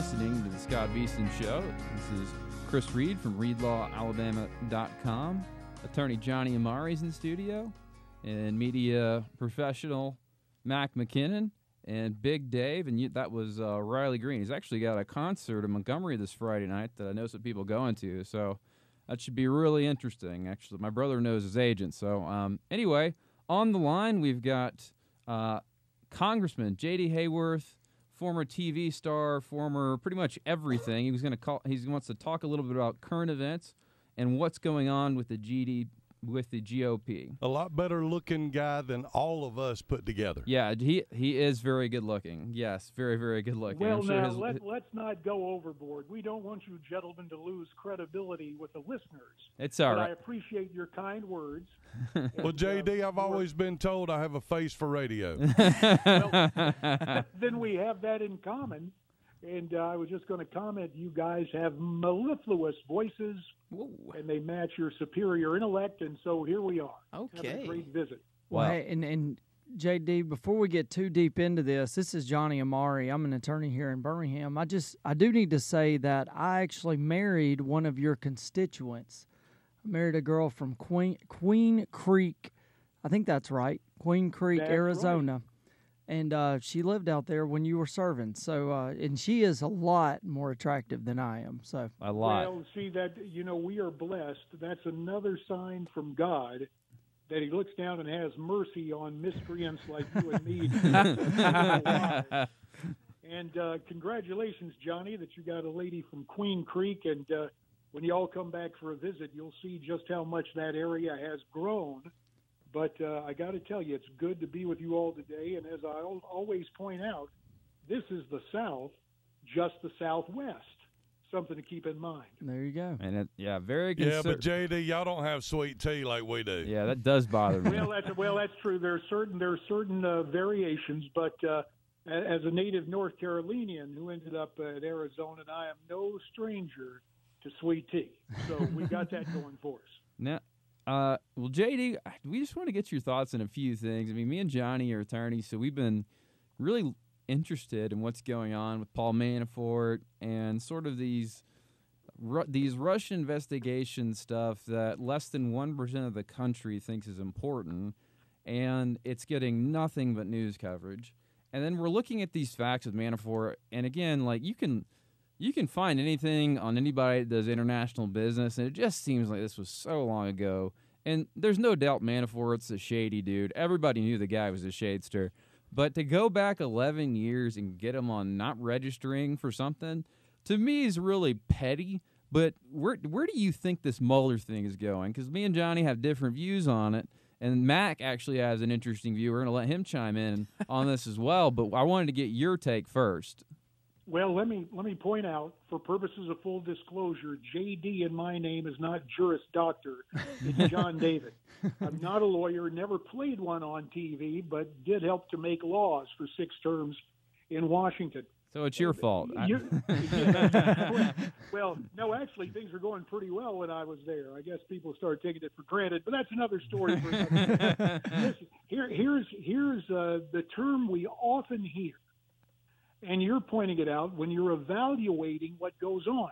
listening to the Scott Beason Show. This is Chris Reed from ReedLawAlabama.com. Attorney Johnny Amari's in the studio, and media professional Mac McKinnon, and Big Dave. And you, that was uh, Riley Green. He's actually got a concert in Montgomery this Friday night that I know some people going to. So that should be really interesting. Actually, my brother knows his agent. So um, anyway, on the line we've got uh, Congressman J.D. Hayworth former TV star, former pretty much everything. He was going to call. He wants to talk a little bit about current events and what's going on with the GD with the GOP. A lot better looking guy than all of us put together. Yeah, he he is very good looking. Yes, very very good looking. Well, sure now his, let, us not go overboard. We don't want you gentlemen to lose credibility with the listeners. It's all but right. I appreciate your kind words. well, JD, uh, I've always been told I have a face for radio. well, then we have that in common. And uh, I was just going to comment you guys have mellifluous voices, and they match your superior intellect, and so here we are. Okay. Having a great visit. Well, wow. hey, and, and JD, before we get too deep into this, this is Johnny Amari. I'm an attorney here in Birmingham. I just I do need to say that I actually married one of your constituents. I married a girl from Queen Queen Creek. I think that's right. Queen Creek, that's Arizona. Right and uh, she lived out there when you were serving. So, uh, and she is a lot more attractive than I am. So a lot. Well, see that you know we are blessed. That's another sign from God that He looks down and has mercy on miscreants like you and me. and uh, congratulations, Johnny, that you got a lady from Queen Creek. And uh, when you all come back for a visit, you'll see just how much that area has grown but uh, I got to tell you, it's good to be with you all today. And as I always point out, this is the South, just the Southwest. Something to keep in mind. There you go. And it, yeah, very good. Yeah, but JD, y'all don't have sweet tea like we do. Yeah, that does bother me. well, that's well, that's true. There are certain there are certain uh, variations, but uh, as a native North Carolinian who ended up at Arizona, and I am no stranger to sweet tea. So we got that going for us. Now, uh, well, JD, we just want to get your thoughts on a few things. I mean, me and Johnny are attorneys, so we've been really interested in what's going on with Paul Manafort and sort of these ru- these Russian investigation stuff that less than one percent of the country thinks is important, and it's getting nothing but news coverage. And then we're looking at these facts with Manafort, and again, like you can you can find anything on anybody that does international business, and it just seems like this was so long ago. And there's no doubt Manafort's a shady dude. Everybody knew the guy was a shadester. But to go back 11 years and get him on not registering for something, to me is really petty. But where where do you think this Mueller thing is going? Because me and Johnny have different views on it, and Mac actually has an interesting view. We're going to let him chime in on this as well. But I wanted to get your take first. Well, let me let me point out, for purposes of full disclosure, JD in my name is not Juris Doctor. It's John David. I'm not a lawyer, never played one on TV, but did help to make laws for six terms in Washington. So it's your fault. You, well, no, actually, things were going pretty well when I was there. I guess people started taking it for granted, but that's another story for another. Listen, here, here's here's uh, the term we often hear and you're pointing it out when you're evaluating what goes on.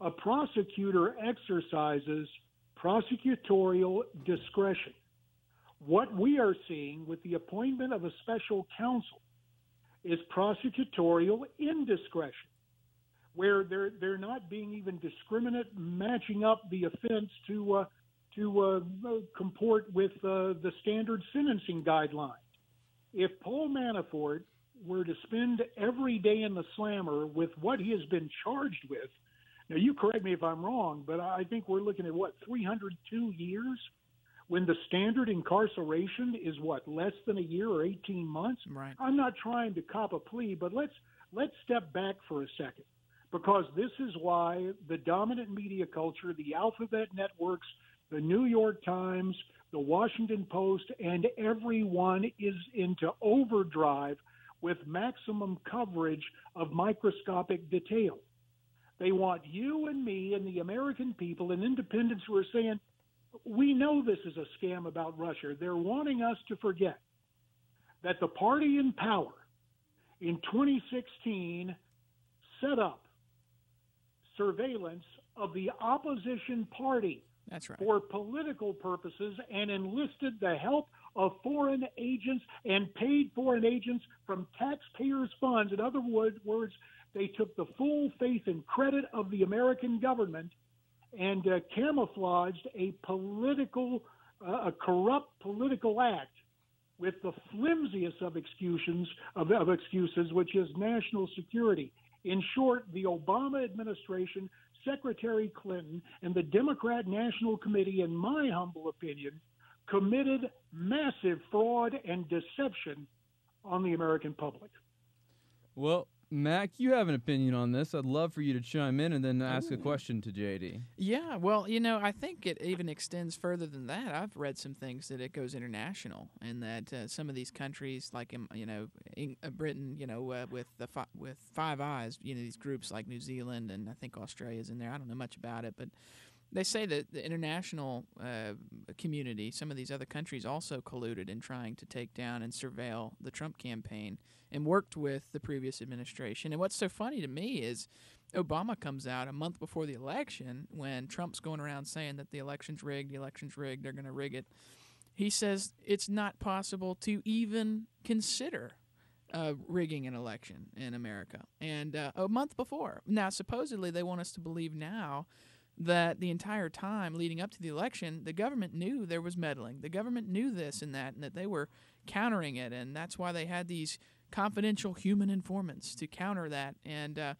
A prosecutor exercises prosecutorial discretion. What we are seeing with the appointment of a special counsel is prosecutorial indiscretion, where they're they're not being even discriminate, matching up the offense to uh, to uh, comport with uh, the standard sentencing guidelines. If Paul Manafort were to spend every day in the slammer with what he has been charged with, now you correct me if I'm wrong, but I think we're looking at what 302 years when the standard incarceration is what less than a year or 18 months. Right. I'm not trying to cop a plea, but let's let's step back for a second because this is why the dominant media culture, the alphabet networks, the New York Times, the Washington Post, and everyone is into overdrive with maximum coverage of microscopic detail. They want you and me and the American people and independents who are saying, we know this is a scam about Russia. They're wanting us to forget that the party in power in 2016 set up surveillance of the opposition party That's right. for political purposes and enlisted the help of foreign agents and paid foreign agents from taxpayers' funds. In other words, they took the full faith and credit of the American government and uh, camouflaged a political, uh, a corrupt political act with the flimsiest of excuses, of, of excuses, which is national security. In short, the Obama administration, Secretary Clinton, and the Democrat National Committee, in my humble opinion, committed massive fraud and deception on the American public. Well, Mac, you have an opinion on this. I'd love for you to chime in and then ask a question to JD. Yeah, well, you know, I think it even extends further than that. I've read some things that it goes international, and that uh, some of these countries, like in, you know, in, uh, Britain, you know, uh, with the fi- with Five Eyes, you know, these groups like New Zealand and I think Australia's in there. I don't know much about it, but they say that the international uh, community, some of these other countries, also colluded in trying to take down and surveil the Trump campaign and worked with the previous administration. And what's so funny to me is Obama comes out a month before the election when Trump's going around saying that the election's rigged, the election's rigged, they're going to rig it. He says it's not possible to even consider uh, rigging an election in America. And uh, a month before. Now, supposedly, they want us to believe now that the entire time leading up to the election, the government knew there was meddling. The government knew this and that, and that they were countering it. And that's why they had these confidential human informants to counter that. And uh,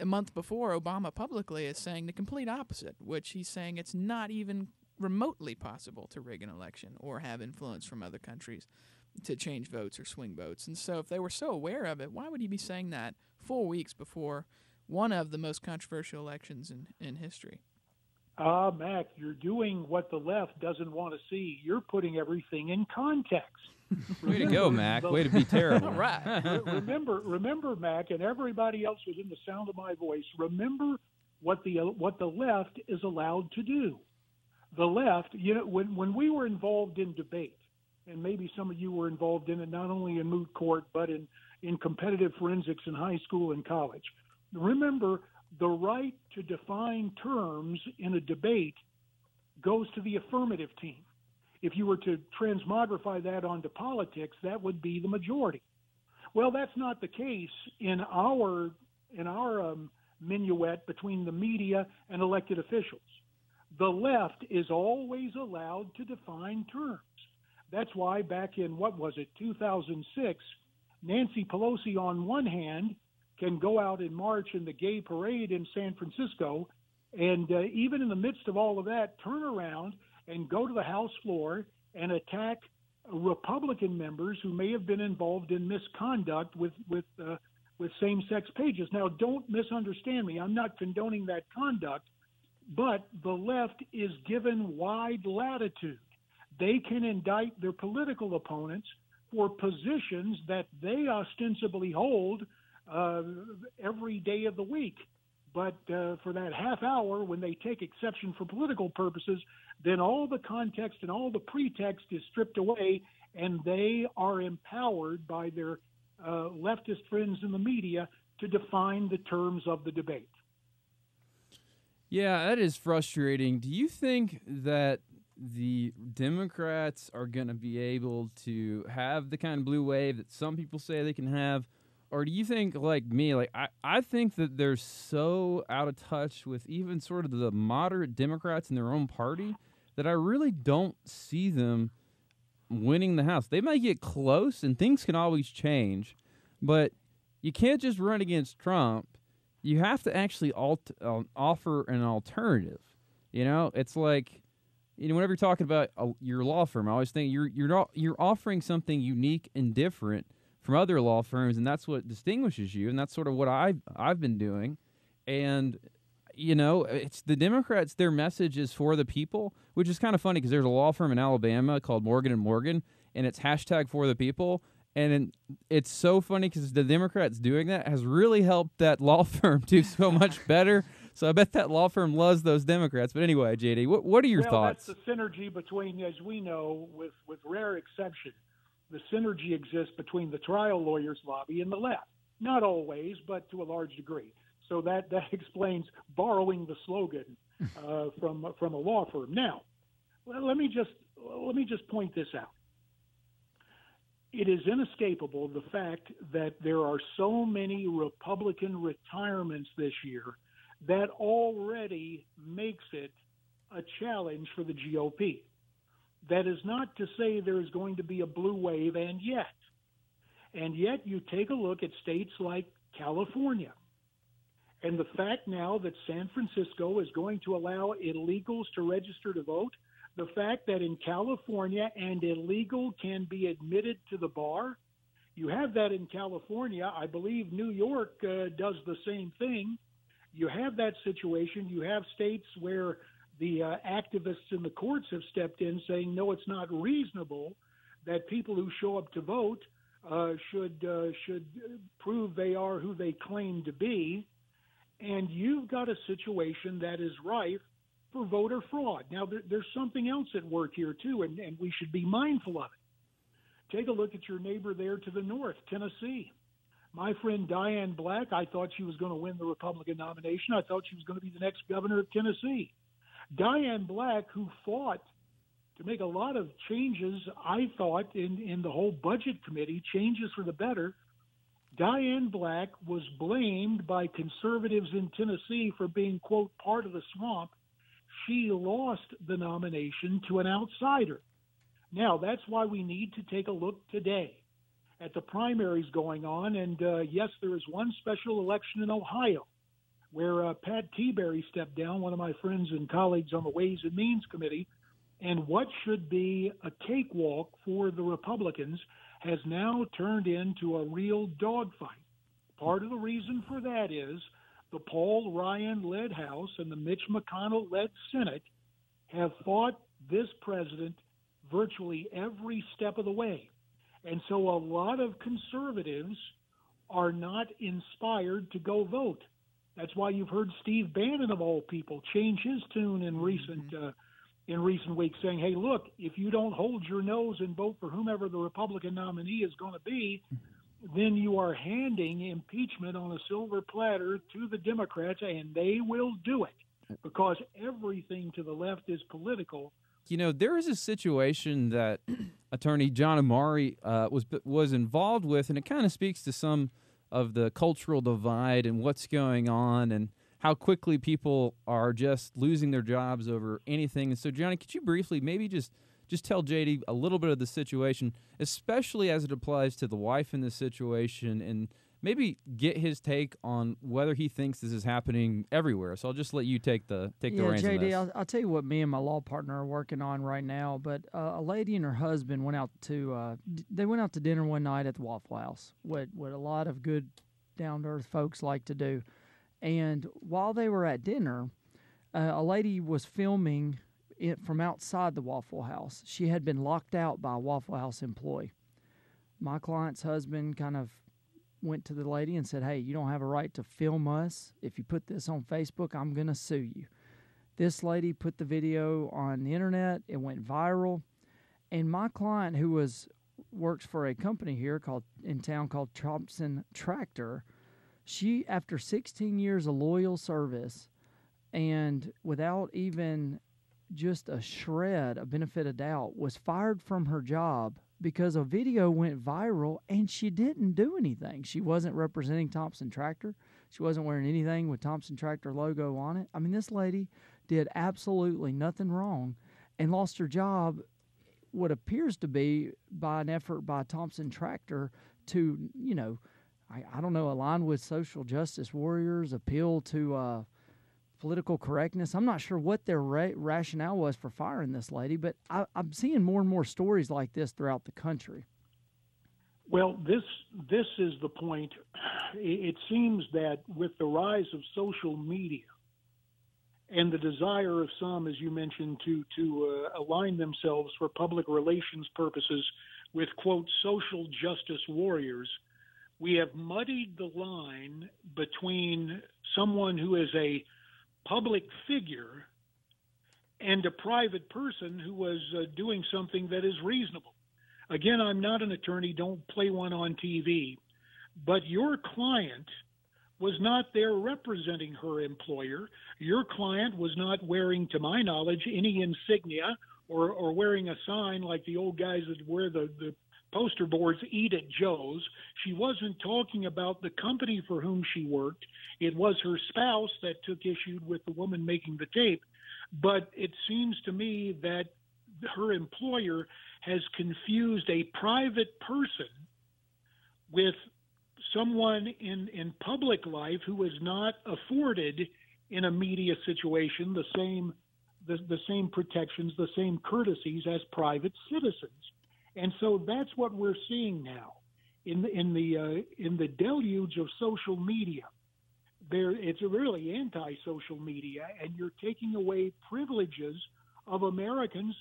a month before, Obama publicly is saying the complete opposite, which he's saying it's not even remotely possible to rig an election or have influence from other countries to change votes or swing votes. And so, if they were so aware of it, why would he be saying that four weeks before one of the most controversial elections in, in history? Ah, uh, Mac, you're doing what the left doesn't want to see. You're putting everything in context. Way to go, Mac. The, Way to be terrible. All right. remember, remember, Mac, and everybody else within the sound of my voice. Remember what the what the left is allowed to do. The left, you know, when when we were involved in debate, and maybe some of you were involved in it, not only in moot court but in in competitive forensics in high school and college. Remember, the right to define terms in a debate goes to the affirmative team. If you were to transmogrify that onto politics, that would be the majority. Well, that's not the case in our in our um, minuet between the media and elected officials. The left is always allowed to define terms. That's why back in what was it, 2006, Nancy Pelosi on one hand can go out and march in the gay parade in San Francisco, and uh, even in the midst of all of that, turn around and go to the House floor and attack Republican members who may have been involved in misconduct with with uh, with same-sex pages. Now, don't misunderstand me. I'm not condoning that conduct, but the left is given wide latitude. They can indict their political opponents for positions that they ostensibly hold uh, every day of the week. But uh, for that half hour, when they take exception for political purposes, then all the context and all the pretext is stripped away, and they are empowered by their uh, leftist friends in the media to define the terms of the debate. Yeah, that is frustrating. Do you think that the Democrats are going to be able to have the kind of blue wave that some people say they can have? Or do you think like me like I, I think that they're so out of touch with even sort of the moderate democrats in their own party that i really don't see them winning the house. They might get close and things can always change but you can't just run against trump. You have to actually alt- uh, offer an alternative you know? It's like you know whenever you're talking about your law firm i always think you're you're not, you're offering something unique and different from other law firms, and that's what distinguishes you, and that's sort of what I've I've been doing. And you know, it's the Democrats. Their message is for the people, which is kind of funny because there's a law firm in Alabama called Morgan and Morgan, and it's hashtag for the people. And it's so funny because the Democrats doing that has really helped that law firm do so much better. So I bet that law firm loves those Democrats. But anyway, JD, what what are your well, thoughts? That's the synergy between, as we know, with with rare exception, the synergy exists between the trial lawyers lobby and the left. Not always, but to a large degree. So that, that explains borrowing the slogan uh, from from a law firm. Now, let me just let me just point this out. It is inescapable the fact that there are so many Republican retirements this year that already makes it a challenge for the GOP. That is not to say there is going to be a blue wave, and yet, and yet you take a look at states like California, and the fact now that San Francisco is going to allow illegals to register to vote, the fact that in California an illegal can be admitted to the bar, you have that in California. I believe New York uh, does the same thing. You have that situation. You have states where the uh, activists in the courts have stepped in saying, no, it's not reasonable that people who show up to vote uh, should uh, should prove they are who they claim to be, and you've got a situation that is rife for voter fraud. Now, there, there's something else at work here too, and, and we should be mindful of it. Take a look at your neighbor there to the north, Tennessee. My friend Diane Black, I thought she was going to win the Republican nomination. I thought she was going to be the next governor of Tennessee. Diane Black, who fought to make a lot of changes, I thought, in, in the whole budget committee, changes for the better. Diane Black was blamed by conservatives in Tennessee for being, quote, part of the swamp. She lost the nomination to an outsider. Now, that's why we need to take a look today at the primaries going on. And uh, yes, there is one special election in Ohio where uh, Pat Tiberi stepped down, one of my friends and colleagues on the Ways and Means Committee, and what should be a cakewalk for the Republicans has now turned into a real dogfight. Part of the reason for that is the Paul Ryan led House and the Mitch McConnell led Senate have fought this president virtually every step of the way. And so a lot of conservatives are not inspired to go vote. That's why you've heard Steve Bannon of all people change his tune in recent mm-hmm. uh, in recent weeks, saying, "Hey, look, if you don't hold your nose and vote for whomever the Republican nominee is going to be, then you are handing impeachment on a silver platter to the Democrats, and they will do it because everything to the left is political." You know, there is a situation that Attorney John Amari uh, was was involved with, and it kind of speaks to some of the cultural divide and what's going on and how quickly people are just losing their jobs over anything. And so, Johnny, could you briefly maybe just just tell JD a little bit of the situation, especially as it applies to the wife in this situation, and maybe get his take on whether he thinks this is happening everywhere. So I'll just let you take the take yeah, the reins. JD, I'll, I'll, tell you what me and my law partner are working on right now. But uh, a lady and her husband went out to uh, they went out to dinner one night at the Waffle House. What what a lot of good down to earth folks like to do. And while they were at dinner, uh, a lady was filming it from outside the Waffle House. She had been locked out by a Waffle House employee. My client's husband kind of went to the lady and said, Hey, you don't have a right to film us. If you put this on Facebook, I'm going to sue you. This lady put the video on the internet, it went viral. And my client, who was works for a company here called in town called Thompson Tractor, she after 16 years of loyal service and without even just a shred of benefit of doubt was fired from her job because a video went viral and she didn't do anything. She wasn't representing Thompson Tractor. She wasn't wearing anything with Thompson Tractor logo on it. I mean, this lady did absolutely nothing wrong and lost her job what appears to be by an effort by Thompson Tractor to, you know, I, I don't know, align with social justice warriors, appeal to uh, political correctness. I'm not sure what their ra- rationale was for firing this lady, but I, I'm seeing more and more stories like this throughout the country. Well, this this is the point. It seems that with the rise of social media and the desire of some, as you mentioned, to to uh, align themselves for public relations purposes with quote social justice warriors, we have muddied the line between someone who is a public figure and a private person who was uh, doing something that is reasonable. Again, I'm not an attorney, don't play one on TV. but your client was not there representing her employer. Your client was not wearing, to my knowledge, any insignia or, or wearing a sign like the old guys that wear the, the poster boards eat at Joe's. She wasn't talking about the company for whom she worked. It was her spouse that took issue with the woman making the tape. But it seems to me that her employer has confused a private person with someone in, in public life who is not afforded in a media situation the same the, the same protections, the same courtesies as private citizens. And so that's what we're seeing now in the, in the uh, in the deluge of social media. There, it's really anti-social media, and you're taking away privileges of Americans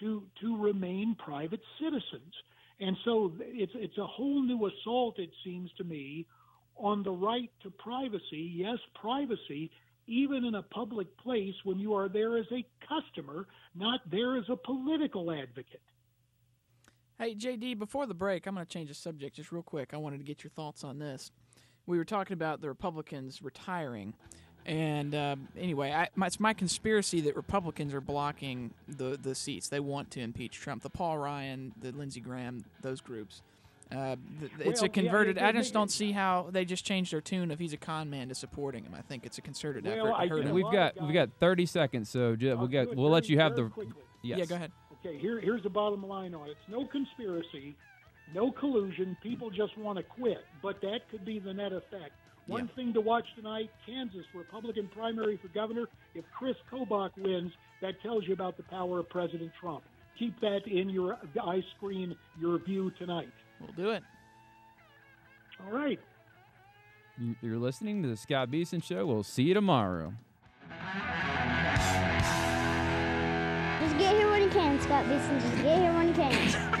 to to remain private citizens. And so it's it's a whole new assault, it seems to me, on the right to privacy. Yes, privacy, even in a public place when you are there as a customer, not there as a political advocate. Hey, JD, before the break, I'm going to change the subject just real quick. I wanted to get your thoughts on this. We were talking about the Republicans retiring. And uh, anyway, I, my, it's my conspiracy that Republicans are blocking the, the seats. They want to impeach Trump. The Paul Ryan, the Lindsey Graham, those groups. Uh, th- it's Well, a converted. yeah, it- I just don't see how they just changed their tune if he's a con man to supporting him. I think it's a concerted Well, effort to I hurt think And him. we've got we've got 30 seconds, so ju- we'll get we'll let you have the yes. Yeah, go ahead. Okay, here, here's the bottom line on it. It's no conspiracy, no collusion. People just want to quit, but that could be the net effect. One Yeah. thing to watch tonight: Kansas Republican primary for governor. If Chris Kobach wins, that tells you about the power of President Trump. Keep that in your eye screen, your view tonight. We'll do it. All right. You- You're listening to the Scott Beason Show. We'll see you tomorrow can, Scott Vincent. Just get here when you can.